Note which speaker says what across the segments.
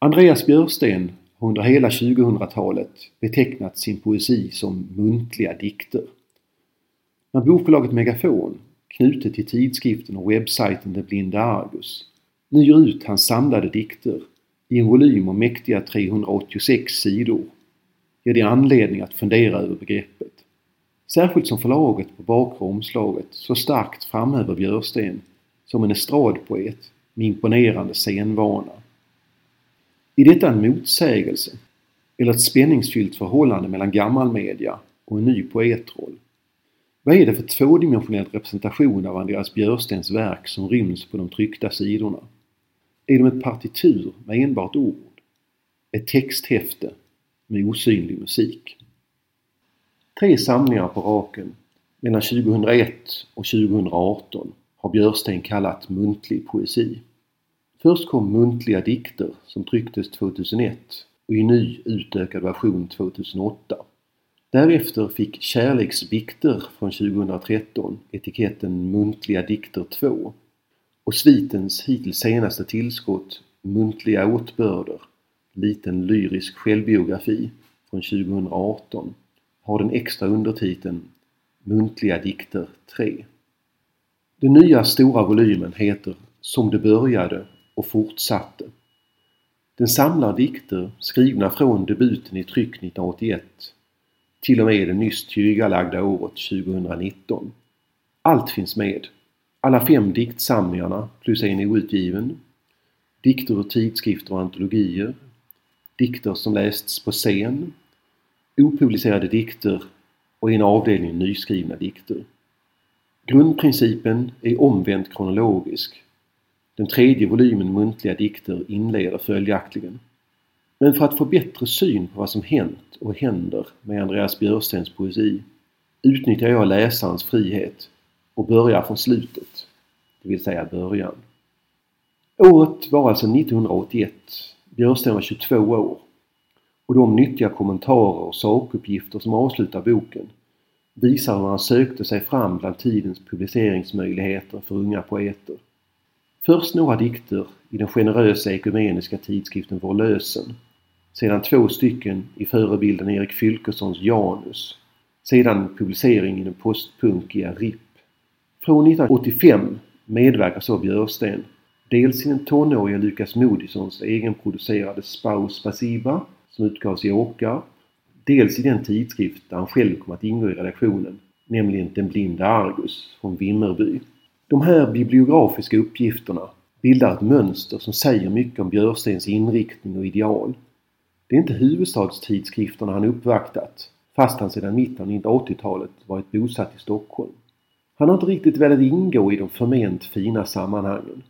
Speaker 1: Andreas Björsten har under hela 2000-talet betecknat sin poesi som muntliga dikter. När bokförlaget Megafon, knutet till tidskriften och webbsajten Den blinde Argus, nu ger ut hans samlade dikter i en volym om mäktiga 386 sidor ger det anledning att fundera över begreppet. Särskilt som förlaget på bakre omslaget så starkt framhäver Björsten som en estradpoet med imponerande scenvana. I detta en motsägelse eller ett spänningsfyllt förhållande mellan gammalmedia och en ny poetroll? Vad är det för tvådimensionell representation av Andreas Björstens verk som ryms på de tryckta sidorna? Är de ett partitur med enbart ord? Ett texthäfte med osynlig musik? Tre samlingar på raken mellan 2001 och 2018 har Björsten kallat muntlig poesi. Först kom Muntliga dikter som trycktes 2001 och i ny utökad version 2008. Därefter fick Kärleksbikter från 2013 etiketten Muntliga dikter 2 och svitens hittills senaste tillskott Muntliga åtbörder, liten lyrisk självbiografi från 2018 har den extra undertiteln Muntliga dikter 3. Den nya stora volymen heter Som det började och fortsatte. Den samlar dikter skrivna från debuten i tryck 1981 till och med det nyss tillryggalagda året 2019. Allt finns med. Alla fem diktsamlingarna plus en outgiven. Dikter ur tidskrifter och antologier. Dikter som lästs på scen. Opublicerade dikter och en avdelning nyskrivna dikter. Grundprincipen är omvänt kronologisk den tredje volymen muntliga dikter inleder följaktligen. Men för att få bättre syn på vad som hänt och händer med Andreas Björstens poesi utnyttjar jag läsarens frihet och börjar från slutet, det vill säga början. Året var alltså 1981. Björsten var 22 år och de nyttiga kommentarer och sakuppgifter som avslutar boken visar hur han sökte sig fram bland tidens publiceringsmöjligheter för unga poeter. Först några dikter i den generösa ekumeniska tidskriften Vår lösen. Sedan två stycken i förebilden Erik Fylkessons Janus. Sedan publicering i den postpunkiga RIP. Från 1985 medverkar så Björsten dels i den tonåriga Lukas Moodyssons egenproducerade Spaus Spasiba som utgavs i Åkar, dels i den tidskrift där han själv kom att ingå i redaktionen, nämligen Den blinde Argus från Vimmerby. De här bibliografiska uppgifterna bildar ett mönster som säger mycket om Björstens inriktning och ideal. Det är inte huvudstadstidskrifterna han uppvaktat, fast han sedan mitten av 1980-talet varit bosatt i Stockholm. Han har inte riktigt velat ingå i de förment fina sammanhangen.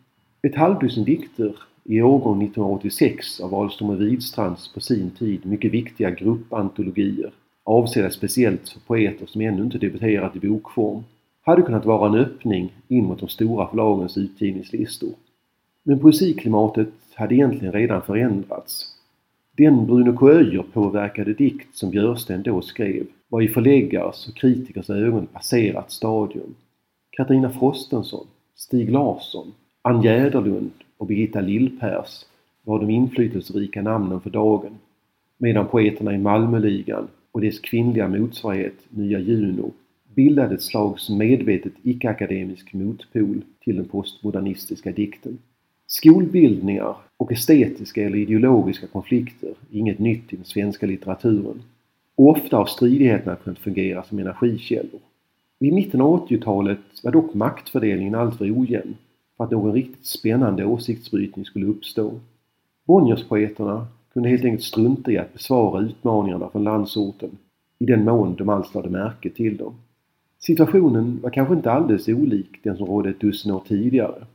Speaker 1: Ett halvdussin dikter i årgång 1986 av Wahlström och Widstrands på sin tid mycket viktiga gruppantologier avsedda speciellt för poeter som ännu inte debuterat i bokform hade kunnat vara en öppning in mot de stora förlagens utgivningslistor. Men poesiklimatet hade egentligen redan förändrats. Den Bruno K. påverkade dikt som Björsten då skrev var i förläggares och kritikers ögon passerat stadium. Katarina Frostenson, Stig Larsson, Ann Jäderlund och Birgitta Lillpers var de inflytelserika namnen för dagen medan poeterna i Malmöligan och dess kvinnliga motsvarighet Nya Juno bildade ett slags medvetet icke-akademisk motpol till den postmodernistiska dikten. Skolbildningar och estetiska eller ideologiska konflikter är inget nytt i den svenska litteraturen. ofta har stridigheterna kunnat fungera som energikällor. Vid mitten av 80-talet var dock maktfördelningen alltför ojämn för att någon riktigt spännande åsiktsbrytning skulle uppstå. Bonnierspoeterna kunde helt enkelt strunta i att besvara utmaningarna från landsorten i den mån de alls lade märke till dem. Situationen var kanske inte alldeles olik den som rådde ett dussin år tidigare.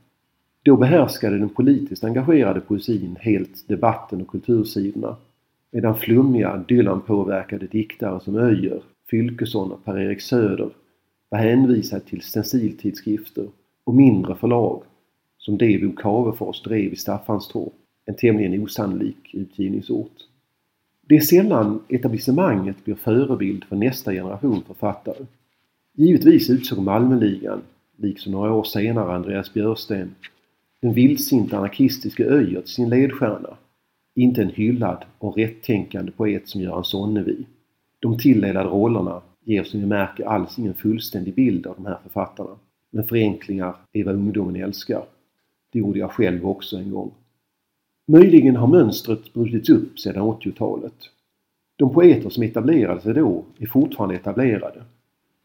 Speaker 1: Då behärskade den politiskt engagerade poesin helt debatten och kultursidorna medan flummiga Dylan-påverkade diktare som Öjer, Fylkesson och Per-Erik Söder var hänvisade till stenciltidskrifter och mindre förlag som det Bo Cavefors drev i Staffanstorp, en tämligen osannolik utgivningsort. Det är sällan etablissemanget blir förebild för nästa generation författare. Givetvis utsåg Malmöligan, liksom några år senare Andreas Björsten, den vildsinta anarkistiska Öijer till sin ledstjärna. inte en hyllad och rättänkande poet som Göran Sonnevi. De tilldelade rollerna ger som vi märker alls ingen fullständig bild av de här författarna. Men förenklingar är vad ungdomen älskar. Det gjorde jag själv också en gång. Möjligen har mönstret brutits upp sedan 80-talet. De poeter som etablerade sig då är fortfarande etablerade.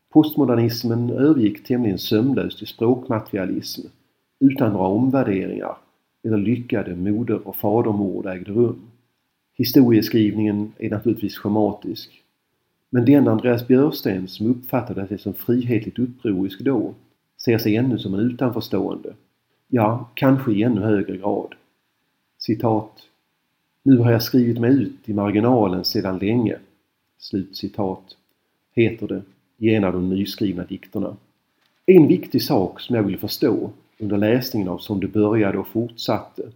Speaker 1: Postmodernismen övergick tämligen sömlöst i språkmaterialism utan några omvärderingar eller lyckade moder och fadermord ägde rum. Historieskrivningen är naturligtvis schematisk. Men den Andreas Björsten som uppfattade sig som frihetligt upprorisk då ser sig ännu som en utanförstående. Ja, kanske i ännu högre grad. Citat. Nu har jag skrivit mig ut i marginalen sedan länge. Slut citat. Heter det i en av de nyskrivna dikterna. En viktig sak som jag vill förstå under läsningen av Som det började och fortsatte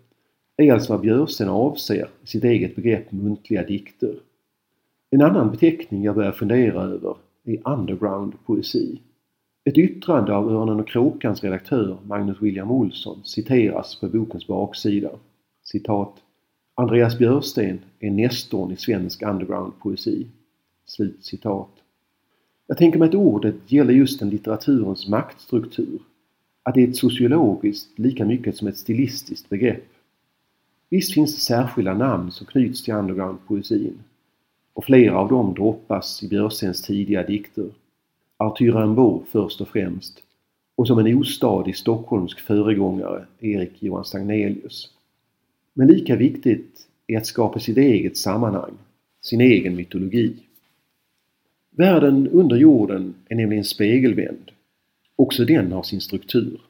Speaker 1: är alltså vad Björsten avser i sitt eget begrepp muntliga dikter. En annan beteckning jag börjar fundera över är underground-poesi. Ett yttrande av Örnen och kråkans redaktör Magnus William Olsson citeras på bokens baksida. Citat. Andreas Björsten är nästorn i svensk underground-poesi. Slut citat. Jag tänker mig att ordet gäller just den litteraturens maktstruktur. Att det är ett sociologiskt lika mycket som ett stilistiskt begrepp. Visst finns det särskilda namn som knyts till underground-poesin och flera av dem droppas i Björsens tidiga dikter. Arthur Rimbaud först och främst och som en ostadig stockholmsk föregångare Erik Johan Stagnelius. Men lika viktigt är att skapa sitt eget sammanhang, sin egen mytologi. Världen under jorden är nämligen spegelvänd. Också den har sin struktur.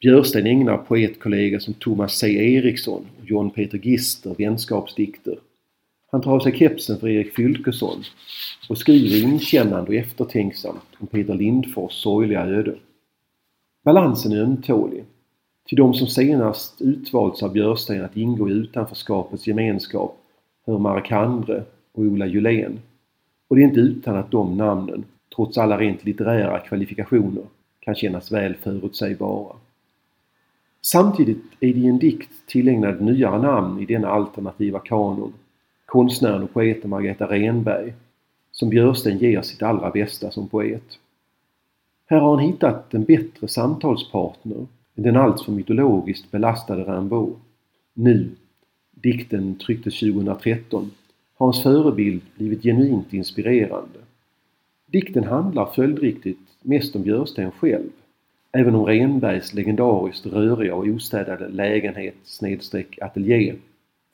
Speaker 1: Björsten ägnar poetkollegor som Thomas C Eriksson och John Peter Gister vänskapsdikter. Han tar av sig kepsen för Erik Fylkesson och skriver inkännande och eftertänksamt om Peter Lindfors sorgliga öde. Balansen är ömtålig. Till de som senast utvalts av Björsten att ingå i utanförskapets gemenskap hör Mark Andre och Ola Julén. Och det är inte utan att de namnen, trots alla rent litterära kvalifikationer, kan kännas väl förutsägbara. Samtidigt är det i en dikt tillägnad nyare namn i denna alternativa kanon, konstnären och poeten Margareta Renberg, som Björsten ger sitt allra bästa som poet. Här har han hittat en bättre samtalspartner än den alltför mytologiskt belastade Rimbaud. Nu, dikten trycktes 2013, hans förebild blivit genuint inspirerande. Dikten handlar följdriktigt mest om Björsten själv, även om Renbergs legendariskt röriga och ostädade lägenhet snedstreck ateljé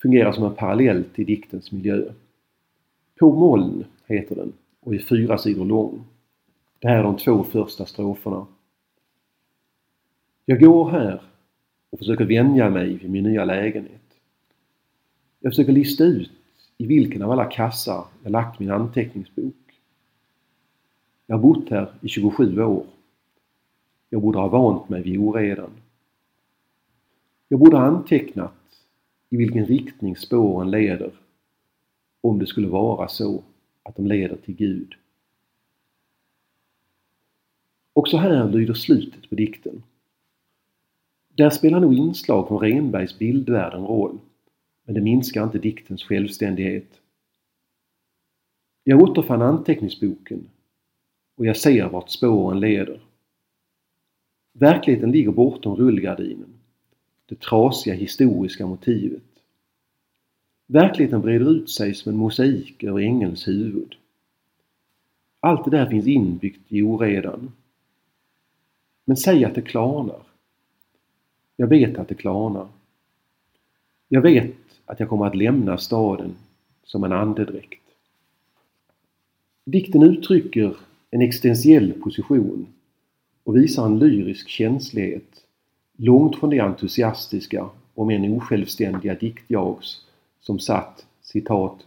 Speaker 1: fungerar som en parallell till diktens miljö. På moln heter den och är fyra sidor lång. Det här är de två första stroferna. Jag går här och försöker vänja mig vid min nya lägenhet. Jag försöker lista ut i vilken av alla kassar jag lagt min anteckningsbok. Jag har bott här i 27 år. Jag borde ha vant mig vid oredan. Jag borde ha antecknat i vilken riktning spåren leder om det skulle vara så att de leder till Gud. Också här lyder slutet på dikten. Där spelar nog inslag från Renbergs bildvärld en roll, men det minskar inte diktens självständighet. Jag återfann anteckningsboken och jag ser vart spåren leder. Verkligheten ligger bortom rullgardinen, det trasiga historiska motivet. Verkligheten breder ut sig som en mosaik över ängelns huvud. Allt det där finns inbyggt i oredan. Men säg att det klarnar. Jag vet att det klarnar. Jag vet att jag kommer att lämna staden som en andedräkt. Dikten uttrycker en existentiell position och visar en lyrisk känslighet långt från det entusiastiska om än osjälvständiga diktjags som satt citat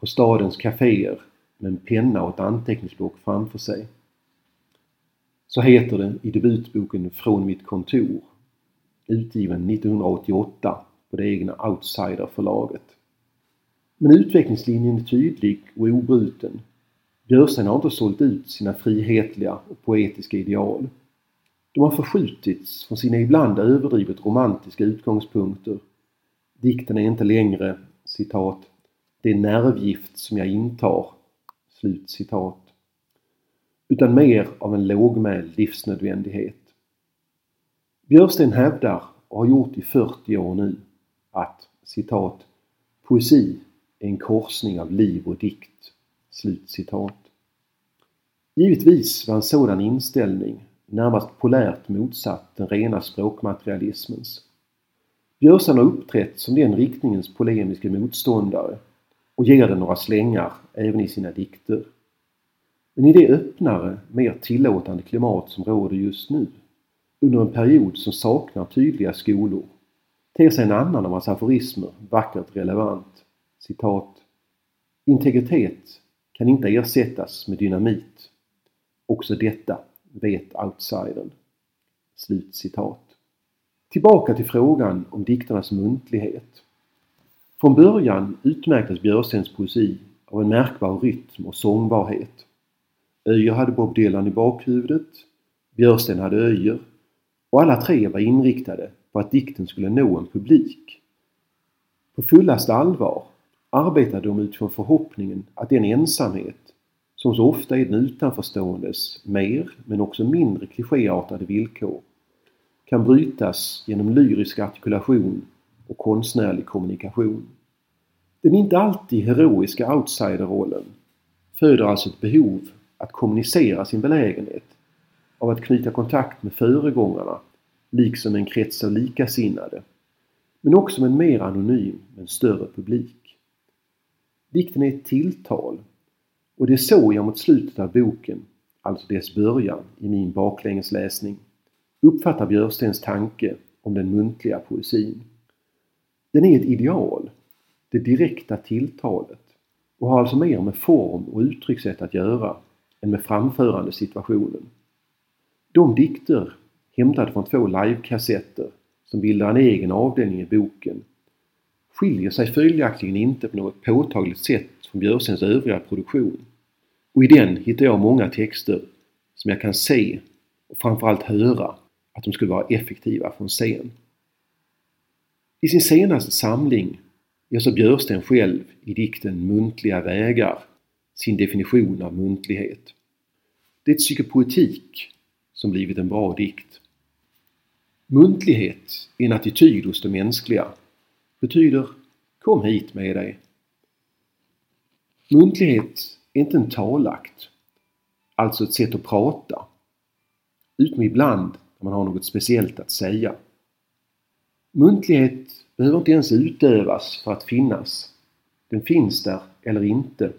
Speaker 1: på stadens kaféer med en penna och ett anteckningsblock framför sig. Så heter det i debutboken Från mitt kontor utgiven 1988 på det egna Outsiderförlaget. Men utvecklingslinjen är tydlig och obruten. Björsten har inte sålt ut sina frihetliga och poetiska ideal. De har förskjutits från sina ibland överdrivet romantiska utgångspunkter. Dikten är inte längre citat, det nervgift som jag intar, slut citat, utan mer av en lågmäld livsnödvändighet. Björsten hävdar, och har gjort i 40 år nu, att citat, poesi är en korsning av liv och dikt. Slut citat. Givetvis var en sådan inställning närmast polärt motsatt den rena språkmaterialismens. Björsan har uppträtt som den riktningens polemiska motståndare och ger den några slängar även i sina dikter. Men i det öppnare, mer tillåtande klimat som råder just nu, under en period som saknar tydliga skolor, ter sig en annan av hans aforismer vackert relevant. Citat. Integritet kan inte ersättas med dynamit. Också detta vet outsidern. Slut citat. Tillbaka till frågan om dikternas muntlighet. Från början utmärktes Björstens poesi av en märkbar rytm och sångbarhet. Öjer hade Bob Dylan i bakhuvudet, Björsten hade Öjer och alla tre var inriktade på att dikten skulle nå en publik. På fullaste allvar arbetade de utifrån förhoppningen att den ensamhet som så ofta är den utanförståendes mer men också mindre klichéartade villkor kan brytas genom lyrisk artikulation och konstnärlig kommunikation. Den inte alltid heroiska outsiderrollen föder alltså ett behov att kommunicera sin belägenhet, av att knyta kontakt med föregångarna, liksom en krets av likasinnade, men också med en mer anonym men större publik. Dikten är ett tilltal och det är så jag mot slutet av boken, alltså dess början i min baklängesläsning, uppfattar Björstens tanke om den muntliga poesin. Den är ett ideal, det direkta tilltalet och har alltså mer med form och uttryckssätt att göra än med framförande situationen. De dikter, hämtade från två livekassetter, som bildar en egen avdelning i boken, skiljer sig följaktligen inte på något påtagligt sätt från Björstens övriga produktion. Och i den hittar jag många texter som jag kan se och framförallt höra att de skulle vara effektiva från scen. I sin senaste samling gör så Björsten själv i dikten Muntliga vägar sin definition av muntlighet. Det är ett psykopoetik som blivit en bra dikt. Muntlighet är en attityd hos det mänskliga. Betyder Kom hit med dig. Muntlighet är inte en talakt, alltså ett sätt att prata, utom ibland när man har något speciellt att säga. Muntlighet behöver inte ens utövas för att finnas. Den finns där eller inte.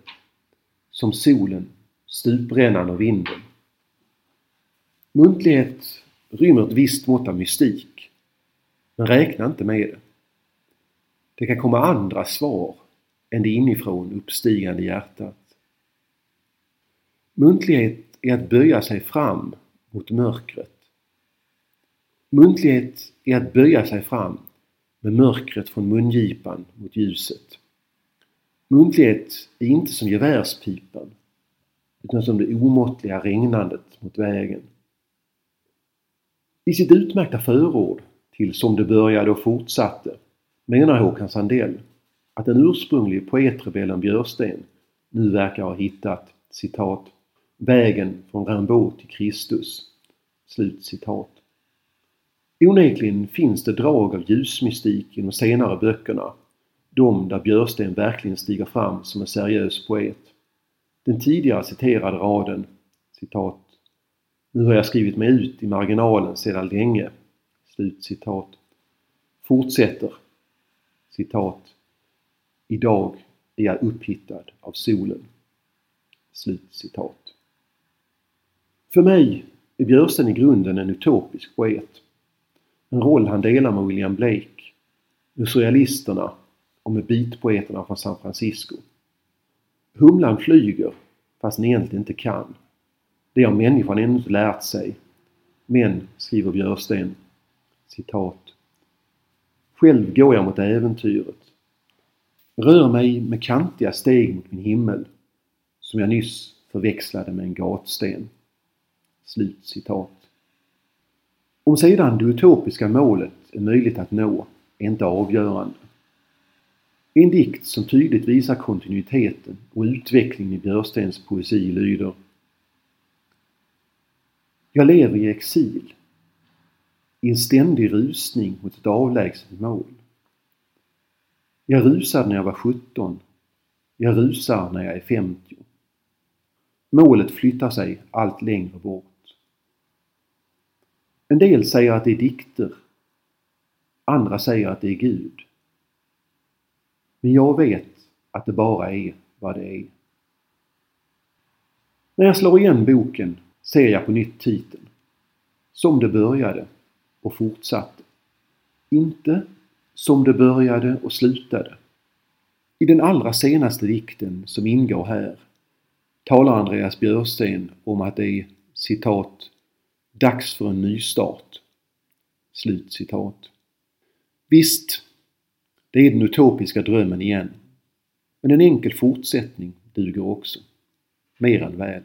Speaker 1: Som solen, stuprännan och vinden. Muntlighet rymmer ett visst mått av mystik. Men räkna inte med det. Det kan komma andra svar än det inifrån uppstigande hjärtat. Muntlighet är att böja sig fram mot mörkret. Muntlighet är att böja sig fram med mörkret från mungipan mot ljuset. Muntlighet är inte som gevärspipan utan som det omåttliga regnandet mot vägen. I sitt utmärkta förord till Som det började och fortsatte menar Håkan Sandell att den ursprunglige poetrebellen Björsten nu verkar ha hittat citat ”vägen från Rimbaud till Kristus”. Slut citat. Onekligen finns det drag av ljusmystik i de senare böckerna, de där Björsten verkligen stiger fram som en seriös poet. Den tidigare citerade raden citat ”Nu har jag skrivit mig ut i marginalen sedan länge” slut citat, fortsätter citat Idag är jag upphittad av solen. Slut citat. För mig är Björsen i grunden en utopisk poet. En roll han delar med William Blake, med surrealisterna och med beatpoeterna från San Francisco. Humlan flyger fast den egentligen inte kan. Det har människan ännu inte lärt sig. Men, skriver Björsten, citat. Själv går jag mot äventyret. Rör mig med kantiga steg mot min himmel, som jag nyss förväxlade med en gatsten. Slut citat. Om sedan det utopiska målet är möjligt att nå är inte avgörande. En dikt som tydligt visar kontinuiteten och utvecklingen i Björstens poesi lyder jag lever i exil i en ständig rusning mot ett avlägset mål. Jag rusade när jag var 17. Jag rusar när jag är 50. Målet flyttar sig allt längre bort. En del säger att det är dikter. Andra säger att det är Gud. Men jag vet att det bara är vad det är. När jag slår igen boken ser jag på nytt titeln. Som det började och fortsatte. Inte som det började och slutade. I den allra senaste dikten som ingår här talar Andreas Björsten om att det är citat ”dags för en nystart”. Slut citat. Visst, det är den utopiska drömmen igen. Men en enkel fortsättning duger också. Mer än väl.